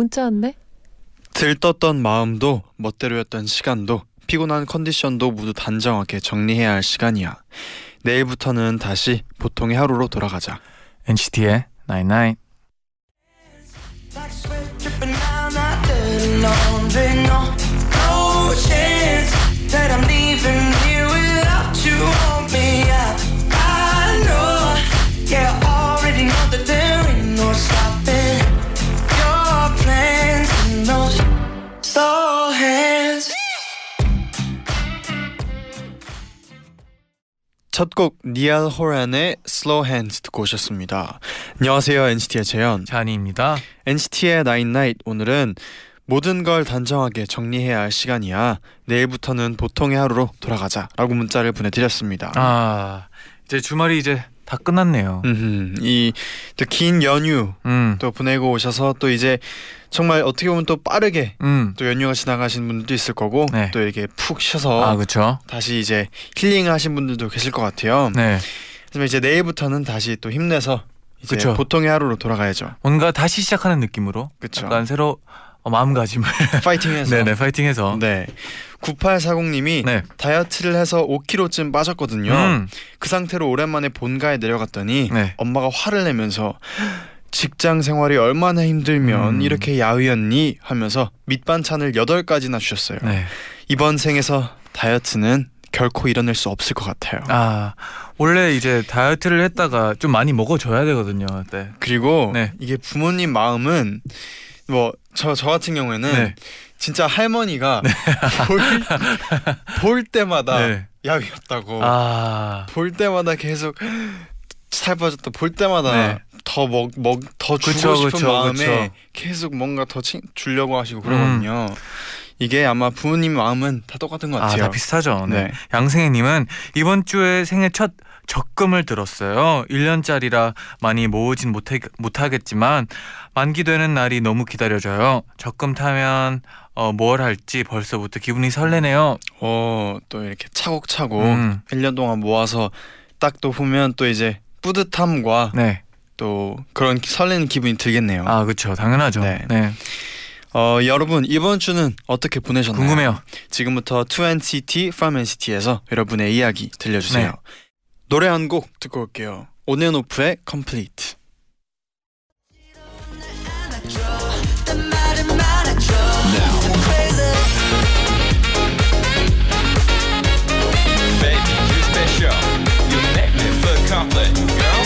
문자 왔네. 들떴던 마음도 멋대로였던 시간도 피곤한 컨디션도 모두 단정하게 정리해야 할 시간이야. 내일부터는 다시 보통의 하루로 돌아가자. NCT의 99. 첫 곡 니알 호란의 Slow Hands 듣고 오셨습니다. 안녕하세요 NCT의 재현. 잔이입니다. NCT의 나인 나잇 오늘은 모든 걸 단정하게 정리해야 할 시간이야. 내일부터는 보통의 하루로 돌아가자라고 문자를 보내드렸습니다. 아 이제 주말이 이제 다 끝났네요. 이 또 긴 연휴 음, 또 보내고 오셔서 또 이제 정말 어떻게 보면 또 빠르게 음, 또 연휴가 지나가신 분들도 있을 거고 네. 또 이렇게 푹 쉬어서 아. 다시 이제 힐링을 하신 분들도 계실 것 같아요. 네, 하지만 이제 내일부터는 다시 또 힘내서 이제 그쵸. 보통의 하루로 돌아가야죠. 뭔가 다시 시작하는 느낌으로 그쵸. 약간 새로 어, 마음가짐을 파이팅해서. 네네 파이팅해서 네. 9840님이 네. 다이어트를 해서 5kg쯤 빠졌거든요. 음, 그 상태로 오랜만에 본가에 내려갔더니 네. 엄마가 화를 내면서 직장 생활이 얼마나 힘들면 음. 이렇게 야위었니 하면서 밑반찬을 8가지나 주셨어요. 네. 이번 생에서 다이어트는 결코 일어날 수 없을 것 같아요. 아 원래 이제 다이어트를 했다가 좀 많이 먹어줘야 되거든요. 네. 그리고 네. 이게 부모님 마음은 뭐 저저 같은 경우에는 네. 진짜 할머니가 볼, 볼 때마다 네. 야위였다고 아 볼 때마다 계속 살 빠졌다 볼 때마다 네. 더먹먹더 주고 싶은 그쵸, 마음에 그쵸. 계속 뭔가 더 치, 주려고 하시고 그러거든요. 이게 아마 부모님 마음은 다 똑같은 것 아, 같아요. 다 비슷하죠. 네. 네. 양생애님은 이번 주에 생애 첫 적금을 들었어요. 1년짜리라 많이 모으진 못해, 못하겠지만 만기 되는 날이 너무 기다려져요. 적금 타면 어, 뭘 할지 벌써부터 기분이 설레네요. 어, 또 이렇게 차곡차곡 음. 1년 동안 모아서 딱 또 보면 또 이제 뿌듯함과 네. 또 그런 설레는 기분이 들겠네요. 아, 그렇죠. 당연하죠. 네. 네. 어, 여러분 이번 주는 어떻게 보내셨나요? 궁금해요. 지금부터 2NCT From NCT에서 여러분의 이야기 들려주세요. 네. 노래 한 곡 듣고 올게요. 온앤오프의 Complete. Girl.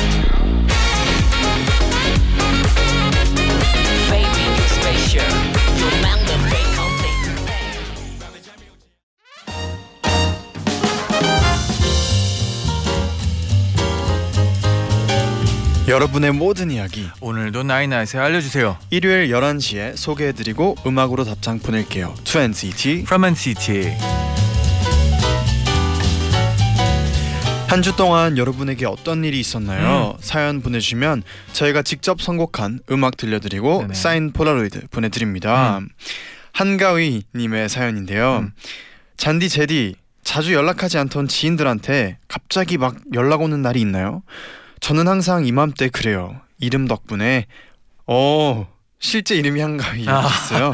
Baby, you special. You. 여러분의 모든 이야기 오늘도 나이나잇에 알려주세요. 일요일 11시에 소개해드리고 음악으로 답장 보낼게요. 2NCT From NCT. 한 주 동안 여러분에게 어떤 일이 있었나요? 사연 보내주시면 저희가 직접 선곡한 음악 들려드리고 네네. 사인 폴라로이드 보내드립니다. 한가위님의 사연인데요. 음. 잔디 제디 자주 연락하지 않던 지인들한테 갑자기 막 연락 오는 날이 있나요? 저는 항상 이맘때 그래요. 이름 덕분에 어 실제 이름이 아. 한가위였어요.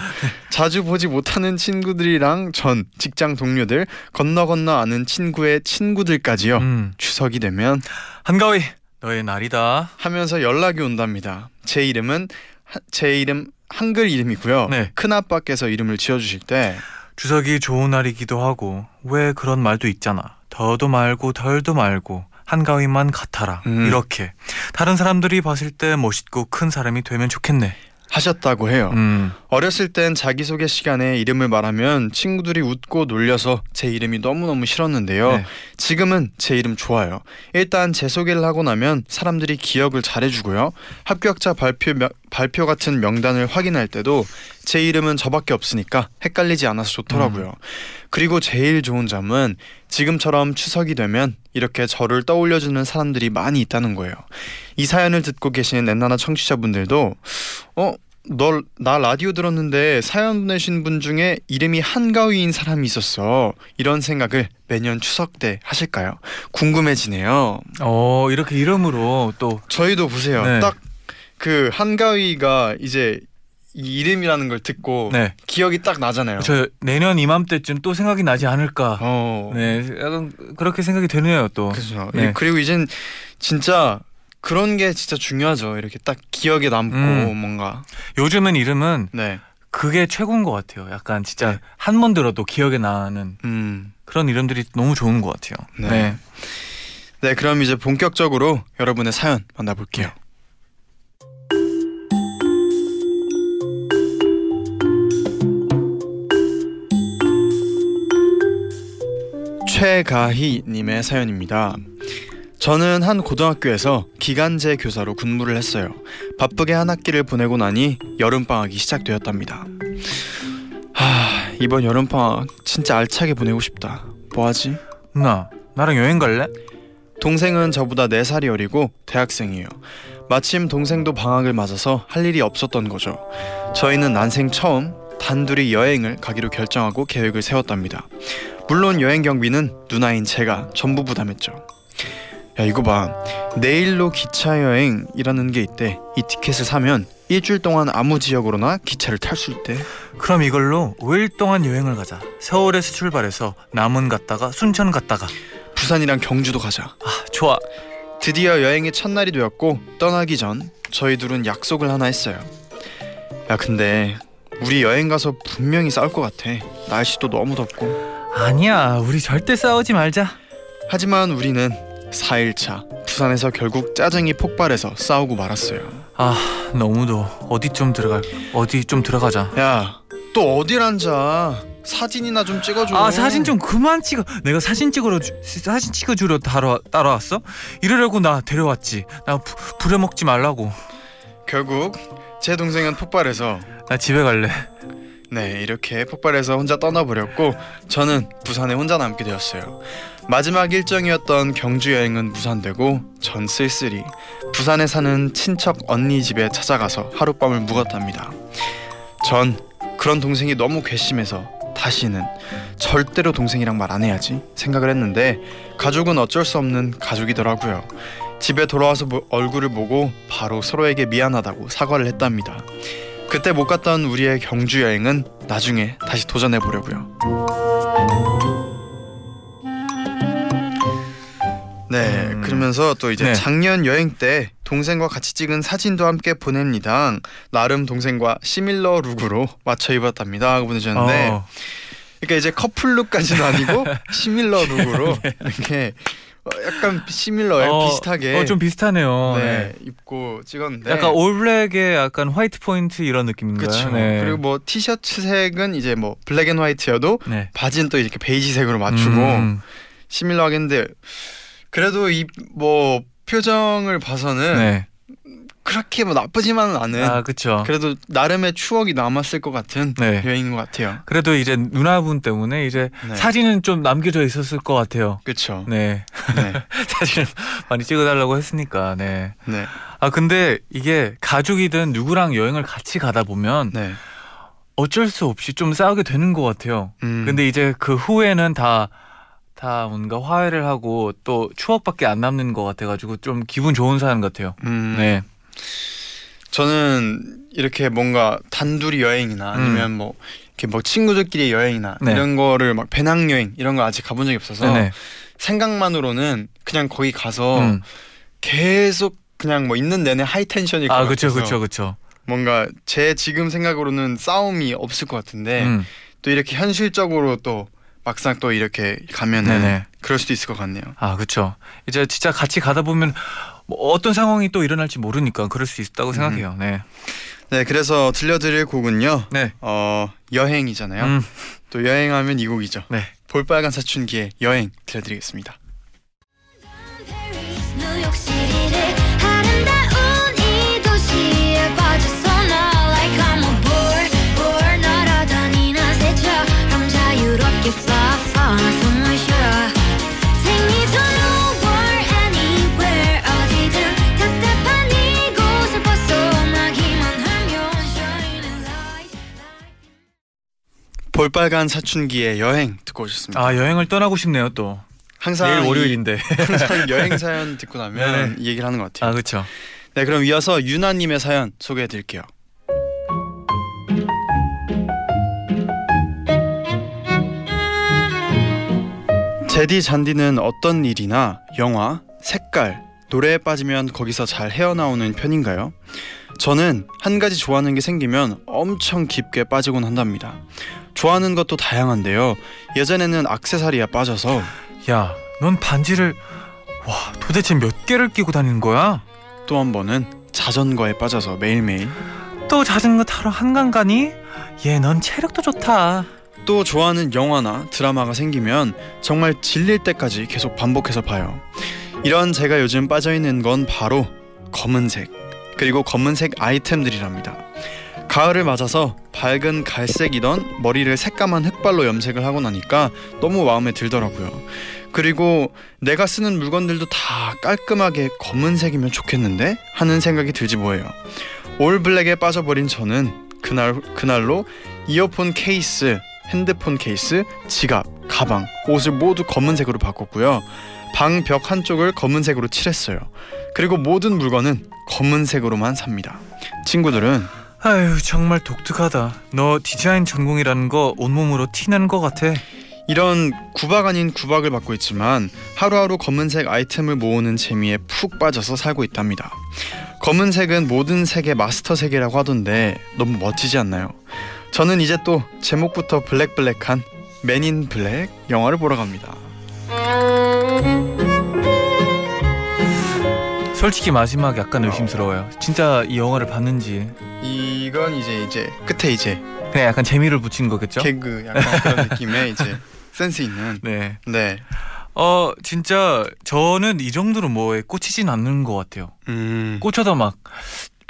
자주 보지 못하는 친구들이랑 전 직장 동료들 건너 건너 아는 친구의 친구들까지요. 음. 추석이 되면 한가위 너의 날이다. 하면서 연락이 온답니다. 제 이름은 하- 제 이름 한글 이름이고요. 네. 큰 아빠께서 이름을 지어주실 때 추석이 좋은 날이기도 하고 왜 그런 말도 있잖아. 더도 말고 덜도 말고 한가위만 같아라. 음. 이렇게 다른 사람들이 봤을 때 멋있고 큰 사람이 되면 좋겠네. 하셨다고 해요. 음. 어렸을 땐 자기소개 시간에 이름을 말하면 친구들이 웃고 놀려서 제 이름이 너무너무 싫었는데요. 네. 지금은 제 이름 좋아요. 일단 제 소개를 하고 나면 사람들이 기억을 잘해주고요. 합격자 발표, 명- 발표 같은 명단을 확인할 때도 제 이름은 저밖에 없으니까 헷갈리지 않아서 좋더라고요. 그리고 제일 좋은 점은 지금처럼 추석이 되면 이렇게 저를 떠올려주는 사람들이 많이 있다는 거예요. 이 사연을 듣고 계신 엔나나 청취자분들도 어? 널 나 라디오 들었는데 사연 보내신 분 중에 이름이 한가위인 사람이 있었어. 이런 생각을 매년 추석 때 하실까요? 궁금해지네요. 어 이렇게 이름으로 또 저희도 보세요. 네. 딱그 한가위가 이제 이 이름이라는 걸 듣고 네. 기억이 딱 나잖아요. 저 내년 이맘때쯤 또 생각이 나지 않을까. 어. 네, 약간 그렇게 생각이 드네요 또. 그죠. 네. 그리고 이젠 진짜 그런 게 진짜 중요하죠. 이렇게 딱 기억에 남고 음. 뭔가. 요즘은 이름은 네. 그게 최고인 것 같아요. 약간 진짜 네. 한번 들어도 기억에 나는 음. 그런 이름들이 너무 좋은 것 같아요. 네. 네. 네, 그럼 이제 본격적으로 여러분의 사연 만나볼게요. 최가희님의 사연입니다. 저는 한 고등학교에서 기간제 교사로 근무를 했어요. 바쁘게 한 학기를 보내고 나니 여름 방학이 시작되었답니다. 하, 이번 여름 방학 진짜 알차게 보내고 싶다. 뭐하지? 누나 나랑 여행 갈래? 동생은 저보다 4살이 어리고 대학생이에요. 마침 동생도 방학을 맞아서 할 일이 없었던 거죠. 저희는 난생 처음 단둘이 여행을 가기로 결정하고 계획을 세웠답니다. 물론 여행 경비는 누나인 제가 전부 부담했죠. 야 이거 봐 내일로 기차 여행이라는 게 있대. 이 티켓을 사면 일주일 동안 아무 지역으로나 기차를 탈 수 있대. 그럼 이걸로 5일 동안 여행을 가자. 서울에서 출발해서 남원 갔다가 순천 갔다가. 부산이랑 경주도 가자. 아 좋아. 드디어 여행의 첫날이 되었고 떠나기 전 저희 둘은 약속을 하나 했어요. 야 근데 우리 여행 가서 분명히 싸울 것 같아. 날씨도 너무 덥고. 아니야 우리 절대 싸우지 말자. 하지만 우리는 4일차 부산에서 결국 짜증이 폭발해서 싸우고 말았어요. 아 너무 더워. 어디 좀 들어갈 어디 좀 들어가자. 야 또 어딜 앉아? 사진이나 좀 찍어줘. 아 사진 좀 그만 찍어. 내가 사진 찍으러 주- 사진 찍어주러 따라 따라왔어? 이러려고 나 데려왔지. 나 부, 부려먹지 말라고. 결국 제 동생은 폭발해서 나 집에 갈래. 네, 이렇게 폭발해서 혼자 떠나버렸고 저는 부산에 혼자 남게 되었어요. 마지막 일정이었던 경주 여행은 무산되고 전 쓸쓸히 부산에 사는 친척 언니 집에 찾아가서 하룻밤을 묵었답니다. 전 그런 동생이 너무 괘씸해서 다시는 절대로 동생이랑 말 안 해야지 생각을 했는데 가족은 어쩔 수 없는 가족이더라고요. 집에 돌아와서 보- 얼굴을 보고 바로 서로에게 미안하다고 사과를 했답니다. 그때 못 갔던 우리의 경주 여행은 나중에 다시 도전해 보려고요. 네, 음. 그러면서 또 이제 네. 작년 여행 때 동생과 같이 찍은 사진도 함께 보냅니다. 나름 동생과 similar look으로 맞춰 입었답니다. 하고 보내주셨는데, 어, 그러니까 이제 커플룩까지는 아니고 similar look으로 이렇게 어, 약간 similar 어, 비슷하게 어, 좀 비슷하네요. 네, 네. 입고 찍었는데, 약간 all black의 약간 화이트 포인트 이런 느낌인가요? 그렇죠. 네. 그리고 뭐 티셔츠 색은 이제 뭐 black and white여도 네. 바지는 또 이렇게 베이지색으로 맞추고 음, 시밀러 하겠는데 그래도 이 뭐 표정을 봐서는 네. 그렇게 뭐 나쁘지만은 않은 아 그렇죠. 그래도 나름의 추억이 남았을 것 같은 네. 여행인 것 같아요. 그래도 이제 누나분 때문에 이제 네. 사진은 좀 남겨져 있었을 것 같아요. 그렇죠. 네. 네. 사진을 많이 찍어달라고 했으니까. 네. 네. 아 근데 이게 가족이든 누구랑 여행을 같이 가다 보면 네. 어쩔 수 없이 좀 싸우게 되는 것 같아요. 음. 근데 이제 그 후에는 다, 다 뭔가 화해를 하고 또 추억밖에 안 남는 것 같아가지고 좀 기분 좋은 사연 같아요. 음. 네. 저는 이렇게 뭔가 단둘이 여행이나 아니면 뭐 이렇게 뭐 친구들끼리 여행이나 네. 이런 거를 막 배낭 여행 이런 거 아직 가본 적이 없어서 네네. 생각만으로는 그냥 거기 가서 음. 계속 그냥 뭐 있는 내내 하이 텐션일 것 아, 같아서 그쵸, 그쵸, 그쵸. 뭔가 제 지금 생각으로는 싸움이 없을 것 같은데 음. 또 이렇게 현실적으로 또 막상 또 이렇게 가면은 네네. 그럴 수도 있을 것 같네요. 아, 그쵸. 이제 진짜 같이 가다 보면 뭐 어떤 상황이 또 일어날지 모르니까 그럴 수 있다고 생각해요. 네. 네, 그래서 들려드릴 곡은요. 네. 어 여행이잖아요. 음, 또 여행하면 이 곡이죠. 네. 볼빨간 사춘기의 여행 들려드리겠습니다. 볼빨간 사춘기의 여행 듣고 오셨습니다. 아 여행을 떠나고 싶네요 또. 항상 내일 이- 월요일인데. 항상 여행 사연 듣고 나면. 이 얘기를 하는 것 같아요. 아 그렇죠. 네, 그럼 이어서 유나님의 사연 소개해드릴게요. 제디 잔디는 어떤 일이나 영화, 색깔, 노래에 빠지면 거기서 잘 헤어나오는 편인가요? 저는 한 가지 좋아하는 게 생기면 엄청 깊게 빠지곤 한답니다. 좋아하는 것도 다양한데요. 예전에는 악세사리에 빠져서 야, 넌 반지를 와 도대체 몇 개를 끼고 다니는 거야? 또 한 번은 자전거에 빠져서 매일매일 또 자전거 타러 한강 가니? 얘 넌 체력도 좋다. 또 좋아하는 영화나 드라마가 생기면 정말 질릴 때까지 계속 반복해서 봐요. 이런 제가 요즘 빠져 있는 건 바로 검은색 그리고 검은색 아이템들이랍니다. 가을을 맞아서 밝은 갈색이던 머리를 새까만 흑발로 염색을 하고 나니까 너무 마음에 들더라고요. 그리고 내가 쓰는 물건들도 다 깔끔하게 검은색이면 좋겠는데 하는 생각이 들지 뭐예요. 올 블랙에 빠져버린 저는 그날 그날로 이어폰 케이스, 핸드폰 케이스, 지갑, 가방, 옷을 모두 검은색으로 바꿨고요. 방 벽 한쪽을 검은색으로 칠했어요. 그리고 모든 물건은 검은색으로만 삽니다. 친구들은 아유 정말 독특하다. 너 디자인 전공이라는 거 온몸으로 티나는 것 같아. 이런 구박 아닌 구박을 받고 있지만 하루하루 검은색 아이템을 모으는 재미에 푹 빠져서 살고 있답니다. 검은색은 모든 색의 마스터 색이라고 하던데 너무 멋지지 않나요? 저는 이제 또 제목부터 블랙블랙한 맨인 블랙 영화를 보러 갑니다. 솔직히 마지막 약간 의심스러워요. 진짜 이 영화를 봤는지 이건 이제 이제 끝에 이제 그냥 약간 재미를 붙인 거겠죠? 개그 약간 그런 느낌의 이제 센스 있는 네. 네. 어 진짜 저는 이 정도로 뭐에 꽂히진 않는 것 같아요. 음. 꽂혀도 막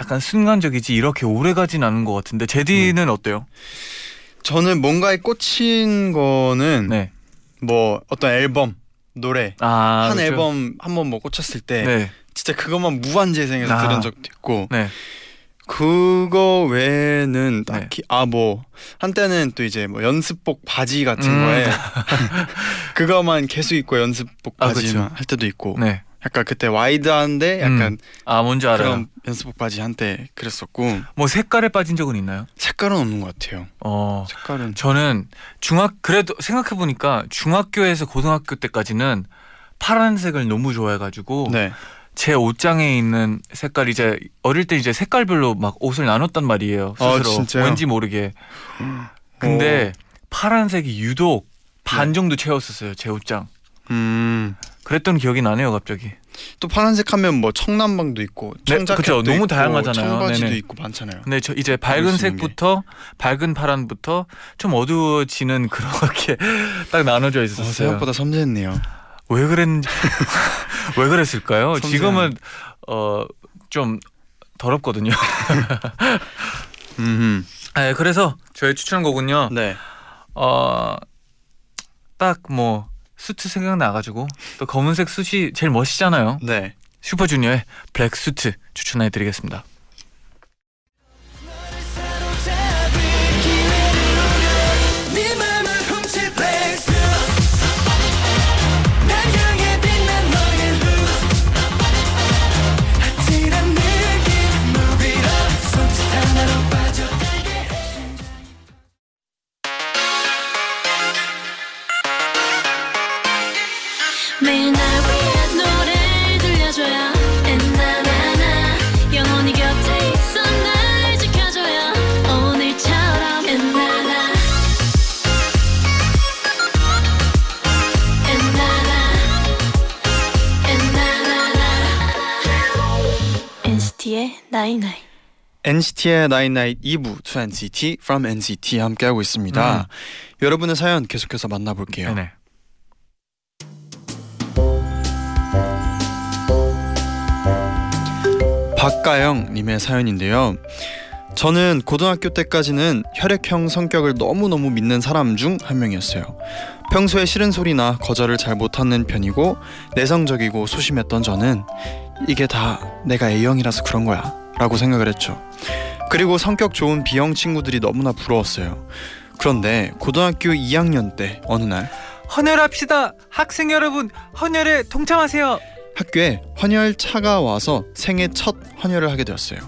약간 순간적이지 이렇게 오래 가진 않은 것 같은데 제디는 음. 어때요? 저는 뭔가에 꽂힌 거는 네. 뭐 어떤 앨범 노래 아 한 그렇죠. 앨범 한번 뭐 꽂혔을 때 네. 진짜 그것만 무한 재생해서 아. 들은 적도 있고 네. 그거 외에는 딱히 아뭐 한때는 또 이제 뭐 연습복 바지 같은 음. 거에 그거만 계속 입고 연습복 아, 바지만 그쵸. 할 때도 있고 네. 약간 그때 와이드한데 약간 아 뭔지 알아요. 그런 연습복 바지 한때 그랬었고 뭐 색깔에 빠진 적은 있나요? 색깔은 없는 것 같아요. 어. 색깔은 저는 중학 그래도 생각해 보니까 중학교에서 고등학교 때까지는 파란색을 너무 좋아해가지고 네. 제 옷장에 있는 색깔 이제 어릴 때 이제 색깔별로 막 옷을 나눴단 말이에요 아, 스스로 진짜요? 왠지 모르게 근데 파란색이 유독 반 네. 정도 채웠었어요 제 옷장 음. 그랬던 기억이 나네요 갑자기 또 파란색 하면 뭐 청남방도 있고 네, 청자켓도 그쵸. 너무 다양하잖아요. 청바지도 네네. 있고 많잖아요. 근데 저 이제 밝은. 색부터 밝은 파란부터 좀 어두워지는 그렇게 딱 나눠져 어, 있었어요 생각보다 섬세했네요. 왜 그랬는지 왜 그랬을까요? 섬세한. 지금은 어 좀 더럽거든요. 음. 네, 그래서 저의 추천곡은요. 네. 어딱 뭐 수트 생각 나가지고 또 검은색 숱이 제일 멋있잖아요. 네. 슈퍼주니어의 블랙 수트 추천해드리겠습니다. 엔나나나 NCT의 night night NCT의 night night 2부 to NCT from NCT 함께하고 있습니다. 음. 여러분의 사연 계속해서 만나볼게요. 네네. 박가영님의 사연인데요. 저는 고등학교 때까지는 혈액형 성격을 너무너무 믿는 사람 중 한 명이었어요. 평소에 싫은 소리나 거절을 잘 못하는 편이고 내성적이고 소심했던 저는 이게 다 내가 A형이라서 그런 거야 라고 생각을 했죠. 그리고 성격 좋은 B형 친구들이 너무나 부러웠어요. 그런데 고등학교 2학년 때 어느 날 헌혈합시다. 학생 여러분, 헌혈에 동참하세요. 학교에 헌혈차가 와서 생애 첫 헌혈을 하게 되었어요.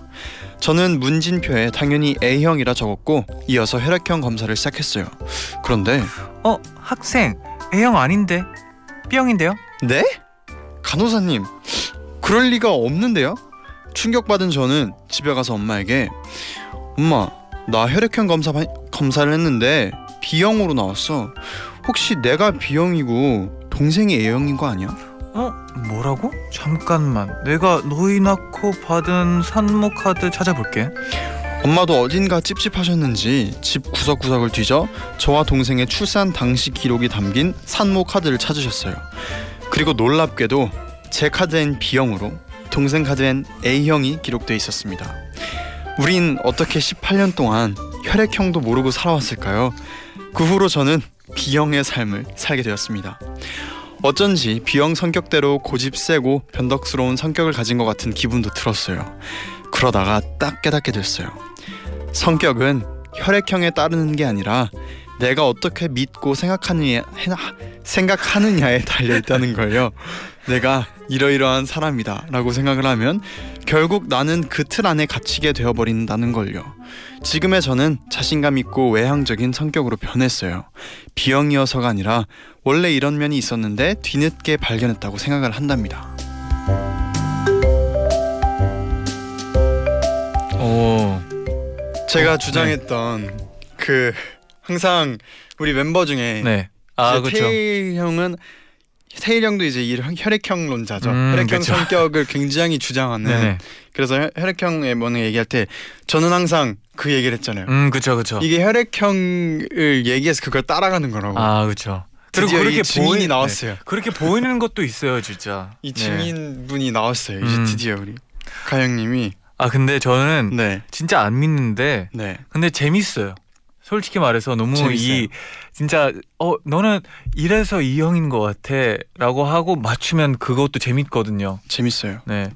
저는 문진표에 당연히 A형이라 적었고 이어서 혈액형 검사를 시작했어요. 그런데 어, 학생 A형 아닌데 B형인데요? 네? 간호사님 그럴 리가 없는데요? 충격받은 저는 집에 가서 엄마에게 엄마 나 혈액형 검사 검사를 했는데 B형으로 나왔어. 혹시 내가 B형이고 동생이 A형인 거 아니야? 어, 뭐라고? 잠깐만. 내가 너희 낳고 받은 산모 카드 찾아볼게. 엄마도 어딘가 찝찝하셨는지 집 구석구석을 뒤져 저와 동생의 출산 당시 기록이 담긴 산모 카드를 찾으셨어요. 그리고 놀랍게도 제 카드엔 B형으로 동생 카드엔 A형이 기록돼 있었습니다. 우린 어떻게 18년 동안 혈액형도 모르고 살아왔을까요? 그 후로 저는 B형의 삶을 살게 되었습니다. 어쩐지 B형 성격대로 고집 세고 변덕스러운 성격을 가진 것 같은 기분도 들었어요. 그러다가 딱 깨닫게 됐어요. 성격은 혈액형에 따르는 게 아니라 내가 어떻게 믿고 생각하느냐 생각하느냐에 달려 있다는 걸요. 내가 이러이러한 사람이다라고 생각을 하면 결국 나는 그 틀 안에 갇히게 되어 버린다는 걸요. 지금의 저는 자신감 있고 외향적인 성격으로 변했어요. B형이어서가 아니라 원래 이런 면이 있었는데 뒤늦게 발견했다고 생각을 한답니다. 오. 제가 어, 주장했던 그 항상 우리 멤버 중에 네. 아, 그렇죠. 태일 형은 태일 형도 이제 이 혈액형론자죠. 음, 혈액형 그쵸. 성격을 굉장히 주장하는. 네네. 그래서 혈- 혈액형의 뭐는 얘기할 때 저는 항상 그 얘기를 했잖아요. 음, 그렇죠, 그렇죠. 이게 혈액형을 얘기해서 그걸 따라가는 거라고. 아, 그렇죠. 그리고 그렇게 이 증인이 보이- 나왔어요. 네. 그렇게 보이는 것도 있어요, 진짜. 이 네. 증인분이 나왔어요. 이제 음. 드디어 우리 가영님이 아, 근데 저는 네, 진짜 안 믿는데 네, 근데 재밌어요. 솔직히 말해서 너무 재밌어요. 이 진짜 어 너는 이래서 이 형인 것 같아라고 하고 맞추면 그것도 재밌거든요. 재밌어요. 네,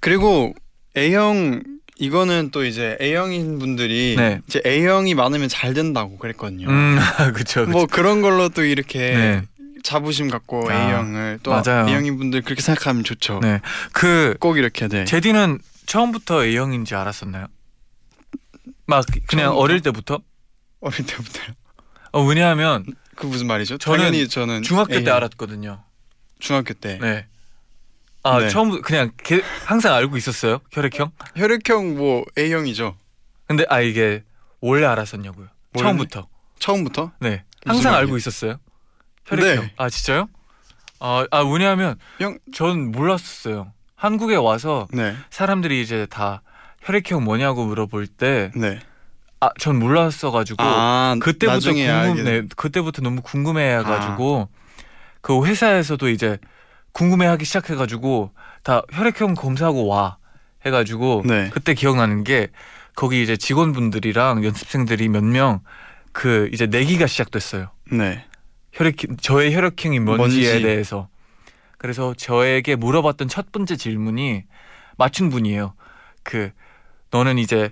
그리고 A형 이거는 또 이제 A형인 분들이 네. 이제 A형이 많으면 잘 된다고 그랬거든요. 음, 그렇죠. 뭐 그런 걸로 또 이렇게 네. 자부심 갖고 아, A형을 또 맞아요. A형인 분들 그렇게 생각하면 좋죠. 네, 그 꼭 이렇게 네. 제디는 처음부터 A형인지 알았었나요? 막 그냥 처음부터? 어릴 때부터? 어릴 때부터요. 어, 왜냐하면 그 무슨 말이죠? 저는 당연히 저는 중학교 때 A형. 알았거든요. 중학교 때 네. 아 네. 처음 그냥 게- 항상 알고 있었어요 혈액형? 혈액형 뭐 A형이죠. 근데 아 이게 원래 알았었냐고요? 원래? 처음부터. 처음부터? 네. 항상 말이에요? 알고 있었어요. 혈액형. 네. 아 진짜요? 아, 아 왜냐하면 형- 전 몰랐었어요. 한국에 와서 네, 사람들이 이제 다 혈액형 뭐냐고 물어볼 때, 네. 아, 전 몰랐어가지고 아 그때부터 알게 궁금, 돼. 네, 그때부터 너무 궁금해해가지고 그 회사에서도 이제 궁금해하기 시작해가지고 다 혈액형 검사하고 와 해가지고 네. 그때 기억나는 게 거기 이제 직원분들이랑 연습생들이 몇 명 그 이제 내기가 시작됐어요. 네. 혈액 저의 혈액형이 뭔지에 뭔지. 대해서 그래서 저에게 물어봤던 첫 번째 질문이 맞춘 분이에요. 그 너는 이제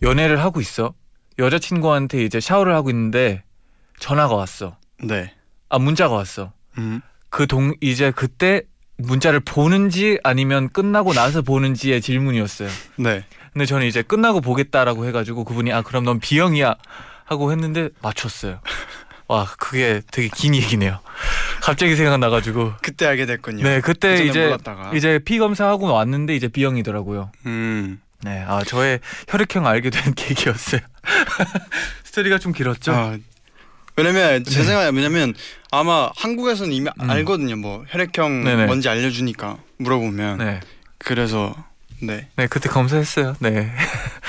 연애를 하고 있어. 여자친구한테 이제 샤워를 하고 있는데 전화가 왔어. 네. 아 문자가 왔어. 음. 그동 이제 그때 문자를 보는지 아니면 끝나고 나서 보는지의 질문이었어요. 네. 근데 저는 이제 끝나고 보겠다라고 해가지고 그분이 아 그럼 넌 B형이야 하고 했는데 맞췄어요. 와 그게 되게 긴 얘기네요. 갑자기 생각나가지고 그때 알게 됐군요. 네 그때 이제 몰랐다가. 이제 피 검사하고 왔는데 이제 B형이더라고요. 음. 네, 아 저의 혈액형 알게 된 계기였어요. 스토리가 좀 길었죠. 아, 왜냐면 제 생각에 왜냐면 아마 한국에서는 이미 음. 알거든요. 뭐 혈액형 네네. 뭔지 알려주니까 물어보면 네, 그래서 네 네 그때 검사했어요. 네,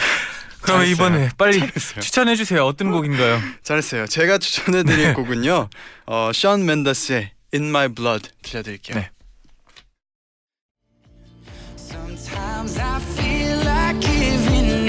잘했어요. 이번에 빨리 잘했어요. 추천해 주세요. 어떤 곡인가요? 잘했어요. 제가 추천해드릴 곡은요. 어, 션 맨더스의 In My Blood 들려드릴게요. 네.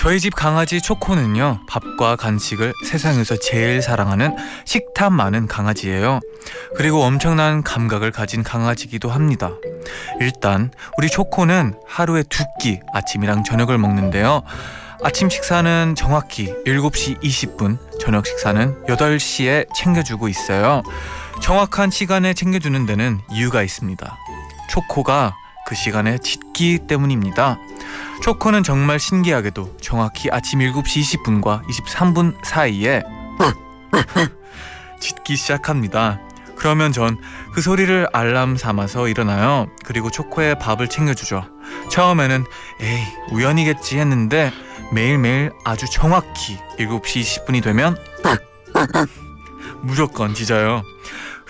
저희 집 강아지 초코는요 밥과 간식을 세상에서 제일 사랑하는 식탐 많은 강아지예요. 그리고 엄청난 감각을 가진 강아지기도 합니다. 일단 우리 초코는 하루에 두 끼 아침이랑 저녁을 먹는데요. 아침 식사는 정확히 7시 20분, 저녁 식사는 8시에 챙겨주고 있어요. 정확한 시간에 챙겨주는 데는 이유가 있습니다. 초코가 그 시간에 짖기 때문입니다. 초코는 정말 신기하게도 정확히 아침 7시 20분과 23분 사이에 짖기 시작합니다. 그러면 전 그 소리를 알람 삼아서 일어나요. 그리고 초코에 밥을 챙겨주죠. 처음에는 에이 우연이겠지 했는데 매일매일 아주 정확히 7시 20분이 되면 무조건 짖어요.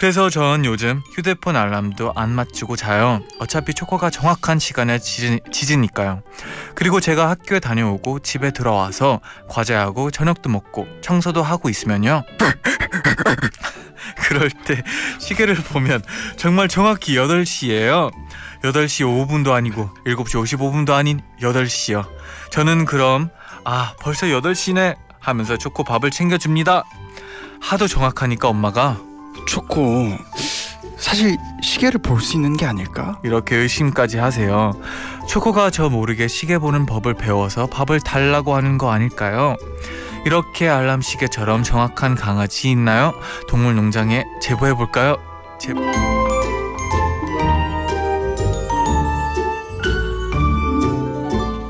그래서 전 요즘 휴대폰 알람도 안 맞추고 자요. 어차피 초코가 정확한 시간에 짖으, 짖으니까요. 그리고 제가 학교에 다녀오고 집에 들어와서 과제하고 저녁도 먹고 청소도 하고 있으면요. 그럴 때 시계를 보면 정말 정확히 8시예요. 8시 5분도 아니고 7시 55분도 아닌 8시요. 저는 그럼 아 벌써 8시네 하면서 초코 밥을 챙겨 줍니다. 하도 정확하니까 엄마가 초코 사실 시계를 볼 수 있는 게 아닐까? 이렇게 의심까지 하세요. 초코가 저 모르게 시계 보는 법을 배워서 밥을 달라고 하는 거 아닐까요? 이렇게 알람 시계처럼 정확한 강아지 있나요? 동물 농장에 제보해 볼까요? 제...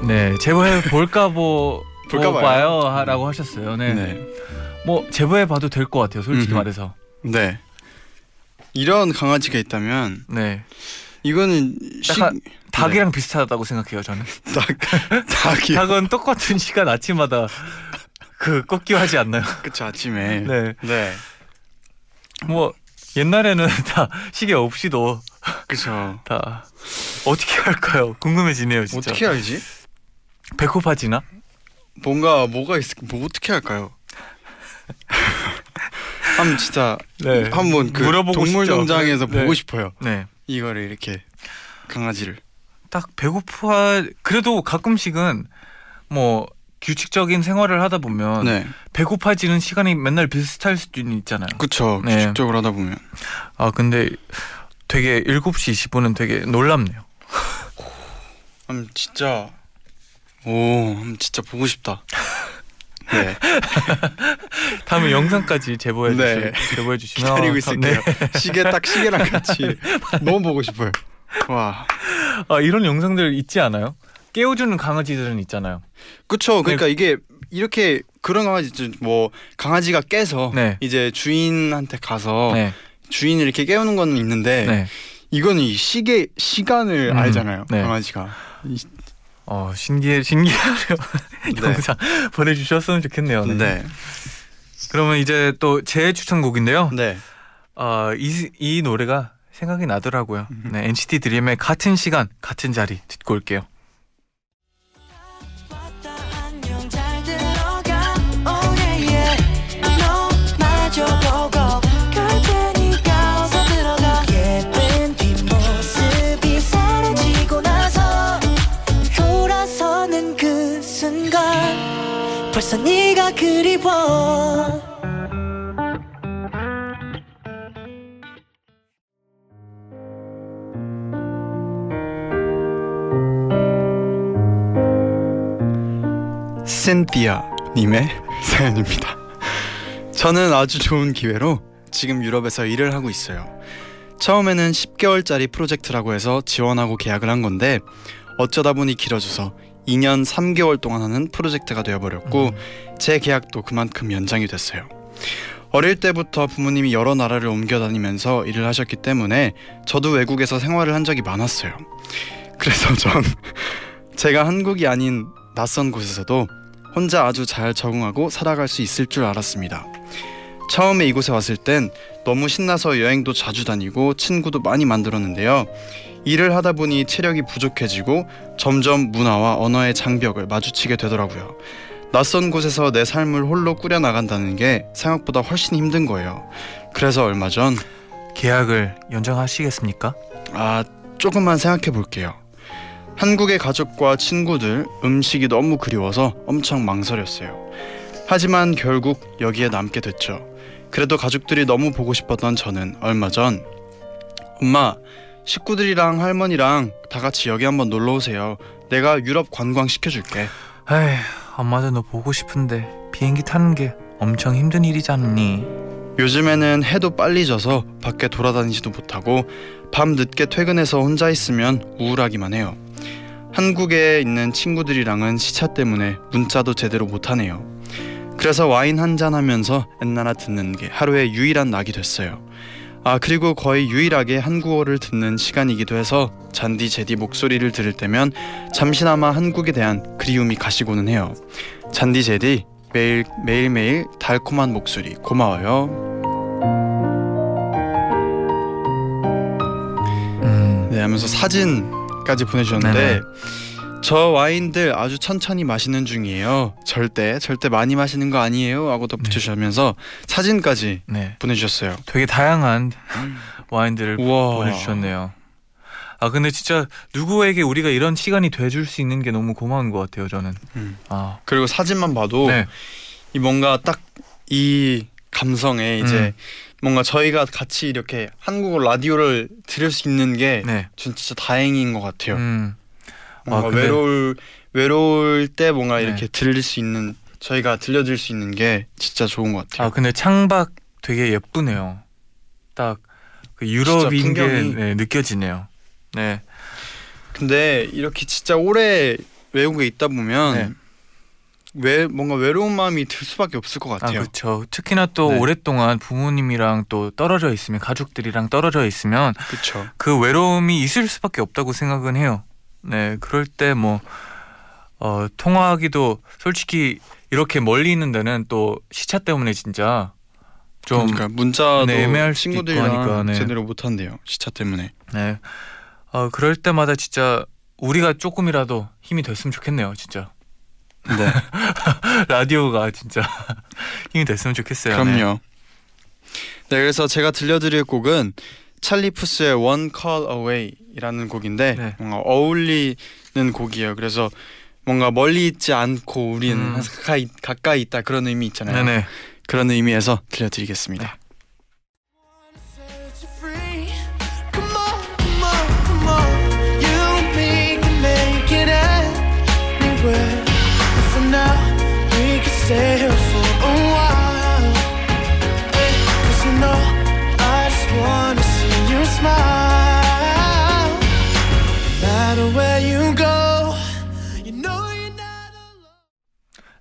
네, 제보해 볼까 보 볼까 봐요. 봐요 하라고 하셨어요. 네. 네. 뭐 제보해 봐도 될 것 같아요. 솔직히 음흠. 말해서. 네. 이런 강아지가 있다면 네. 이거는 시... 약간 닭이랑 비슷하다고 생각해요, 저는. 닭 닭이 닭은 똑같은 시간 아침마다 그 꺾기하지 않나요? 그쵸 아침에 네. 네 뭐 옛날에는 다 시계 없이도 그쵸 다 어떻게 할까요? 궁금해지네요, 진짜. 어떻게 알지? 배고파지나? 뭔가 뭐가 있을 뭐 어떻게 할까요? 한번 진짜 네. 한번 그 물어보고 싶죠. 동물농장에서 네. 보고 싶어요. 네. 이거를 이렇게 강아지를 딱 배고파 그래도 가끔씩은 뭐 규칙적인 생활을 하다 보면 네 배고파지는 시간이 맨날 비슷할 수도 있잖아요. 네. 규칙적으로 하다 보면 아 근데 되게 7시 20분은 되게 놀랍네요. 음 진짜 오 음, 진짜 보고 싶다. 네 다음에 영상까지 제보해 네. 주시 제보해 주시면 기다리고 네. 있을게요. 시계 딱 시계랑 같이 너무 보고 싶어요. 와 아 이런 영상들 있지 않아요? 깨워주는 강아지들은 있잖아요. 그쵸 그러니까 이게 이렇게 그런 강아지. 뭐 강아지가 깨서 네. 이제 주인한테 가서 네. 주인을 이렇게 깨우는 거는 있는데 네. 이거는 이 시계 시간을 음, 알잖아요 네. 강아지가 이- 어 신기해 신기하네요. 네. 영상 보내주셨으면 좋겠네요. 네. 네. 그러면 이제 또 제 추천곡인데요. 네. 어이 이 노래가 생각이 나더라고요. 네 NCT 드림의 같은 시간 같은 자리 듣고 올게요. 그리워 센티아 님의 사연입니다. 저는 아주 좋은 기회로 지금 유럽에서 일을 하고 있어요. 처음에는 10개월짜리 프로젝트라고 해서 지원하고 계약을 한 건데 어쩌다 보니 길어져서 2년 3개월 동안 하는 프로젝트가 되어버렸고 제 계약도 그만큼 연장이 됐어요. 어릴 때부터 부모님이 여러 나라를 옮겨 다니면서 일을 하셨기 때문에 저도 외국에서 생활을 한 적이 많았어요. 그래서 전 제가 한국이 아닌 낯선 곳에서도 혼자 아주 잘 적응하고 살아갈 수 있을 줄 알았습니다. 처음에 이곳에 왔을 땐 너무 신나서 여행도 자주 다니고 친구도 많이 만들었는데요. 일을 하다 보니 체력이 부족해지고 점점 문화와 언어의 장벽을 마주치게 되더라고요. 낯선 곳에서 내 삶을 홀로 꾸려 나간다는 게 생각보다 훨씬 힘든 거예요. 그래서 얼마 전 계약을 연장하시겠습니까? 아, 조금만 생각해 볼게요. 한국의 가족과 친구들, 음식이 너무 그리워서 엄청 망설였어요. 하지만 결국 여기에 남게 됐죠. 그래도 가족들이 너무 보고 싶었던 저는 얼마 전 엄마, 식구들이랑 할머니랑 다 같이 여기 한번 놀러 오세요. 내가 유럽 관광 시켜줄게. 에이, 엄마도 너 보고 싶은데 비행기 타는 게 엄청 힘든 일이지 않니? 요즘에는 해도 빨리 져서 밖에 돌아다니지도 못하고 밤 늦게 퇴근해서 혼자 있으면 우울하기만 해요. 한국에 있는 친구들이랑은 시차 때문에 문자도 제대로 못하네요. 그래서 와인 한 잔 하면서 엔나나 듣는 게 하루의 유일한 낙이 됐어요. 아 그리고 거의 유일하게 한국어를 듣는 시간이기도 해서 잔디 제디 목소리를 들을 때면 잠시나마 한국에 대한 그리움이 가시고는 해요. 잔디 제디 매일 매일 매일 달콤한 목소리 고마워요. 음, 네 하면서 사진까지 보내주셨는데 네네. 저 와인들 아주 천천히 마시는 중이에요. 절대 절대 많이 마시는 거 아니에요. 하고 덧붙여주시면서 사진까지 네, 보내주셨어요. 되게 다양한 와인들을 우와. 보내주셨네요. 아 근데 진짜 누구에게 우리가 이런 시간이 돼줄 수 있는 게 너무 고마운 것 같아요. 저는. 음. 아, 그리고 사진만 봐도 네, 이 뭔가 딱 이 감성에 이제 음. 뭔가 저희가 같이 이렇게 한국어 라디오를 들을 수 있는 게 네. 전 진짜 다행인 것 같아요. 음, 뭔가 아, 외로울 외로울 때 뭔가 네. 이렇게 들릴 수 있는 저희가 들려드릴 수 있는 게 진짜 좋은 것 같아요. 아 근데 창밖 되게 예쁘네요. 딱 그 유럽인 게. 네, 느껴지네요. 네, 근데 이렇게 진짜 오래 외국에 있다 보면 네. 왜 뭔가 외로운 마음이 들 수밖에 없을 것아 같아요. 그렇죠. 특히나 또 네. 오랫동안 부모님이랑 또 떨어져 있으면 가족들이랑 떨어져 있으면 그렇죠. 그 외로움이 있을 수밖에 없다고 생각은 해요. 네, 그럴 때 뭐 어, 통화하기도 솔직히 이렇게 멀리 있는 데는 또 시차 때문에 진짜 좀 그러니까 문자도 네, 애매할 친구들이랑 네. 제대로 못 한대요. 시차 때문에. 네. 어, 그럴 때마다 진짜 우리가 조금이라도 힘이 됐으면 좋겠네요, 진짜. 네. 라디오가 진짜 힘이 됐으면 좋겠어요. 네. 그럼요. 네, 그래서 제가 들려드릴 곡은 찰리 푸스의 One Call Away이라는 곡인데 네. 뭔가 어울리는 곡이에요. 그래서 뭔가 멀리 있지 않고 우리는 음. 가까이 가까이 있다 그런 의미 있잖아요. 네네. 그런 의미에서 들려드리겠습니다. set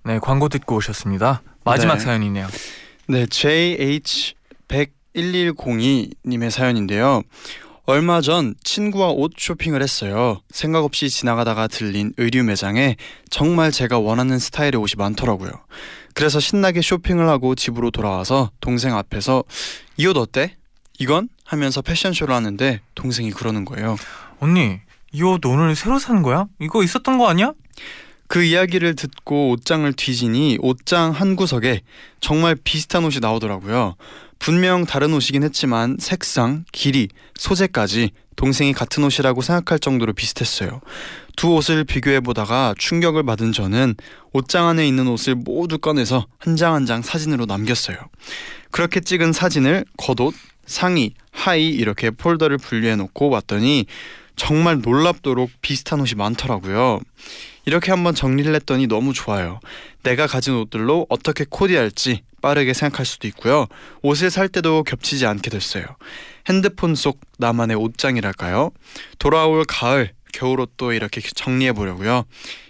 네, 광고 듣고 오셨습니다. 마지막 네. 사연이네요. 네, JH 10112님의 사연인데요. 얼마 전 친구와 옷 쇼핑을 했어요. 생각 없이 지나가다가 들린 의류 매장에 정말 제가 원하는 스타일의 옷이 많더라고요. 그래서 신나게 쇼핑을 하고 집으로 돌아와서 동생 앞에서 이 옷 어때? 이건? 하면서 패션쇼를 하는데 동생이 그러는 거예요. 언니, 이 옷 오늘 새로 산 거야? 이거 있었던 거 아니야? 그 이야기를 듣고 옷장을 뒤지니 옷장 한 구석에 정말 비슷한 옷이 나오더라고요. 분명 다른 옷이긴 했지만 색상, 길이, 소재까지 동생이 같은 옷이라고 생각할 정도로 비슷했어요. 두 옷을 비교해 보다가 충격을 받은 저는 옷장 안에 있는 옷을 모두 꺼내서 한 장 한 장 사진으로 남겼어요. 그렇게 찍은 사진을 겉옷, 상의, 하의 이렇게 폴더를 분리해 놓고 봤더니 정말 놀랍도록 비슷한 옷이 많더라고요. 이렇게 한번 정리를 했더니 너무 좋아요. 내가 가진 옷들로 어떻게 코디할지 빠르게 생각할 수도 있고요. 옷을 살 때도 겹치지 않게 됐어요. 핸드폰 속 나만의 옷장이랄까요? 돌아올 가을 겨울옷도 이렇게 정리해 보려고요.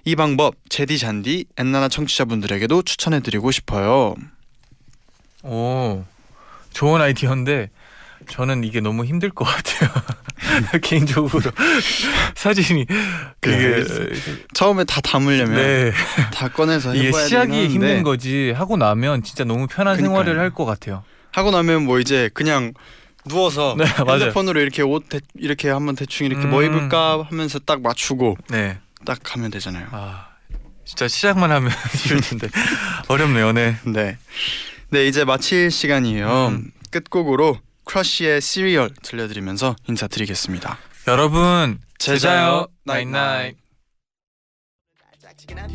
이 방법 제디 잔디 엔나나 청취자분들에게도 추천해 드리고 싶어요. 오, 좋은 아이디어인데 저는 이게 너무 힘들 것 같아요. 개인적으로 사진이 그게 처음에 다 담으려면 네 다 꺼내서 이게 시작이 되긴 힘든 거지 하고 나면 진짜 너무 편한 그니까요. 생활을 할 것 같아요. 하고 나면 뭐 이제 그냥 누워서 네. 핸드폰으로 이렇게 옷 대, 이렇게 한번 대충 이렇게 뭐 음. 입을까 하면서 딱 맞추고 네, 딱 하면 되잖아요. 아 진짜 시작만 하면 될 텐데 어렵네요. 네. 네. 네, 이제 마칠 시간이에요. 음. 끝곡으로 크러쉬의 시리얼 들려드리면서 인사드리겠습니다. 여러분 잘 자요. night night. 지근한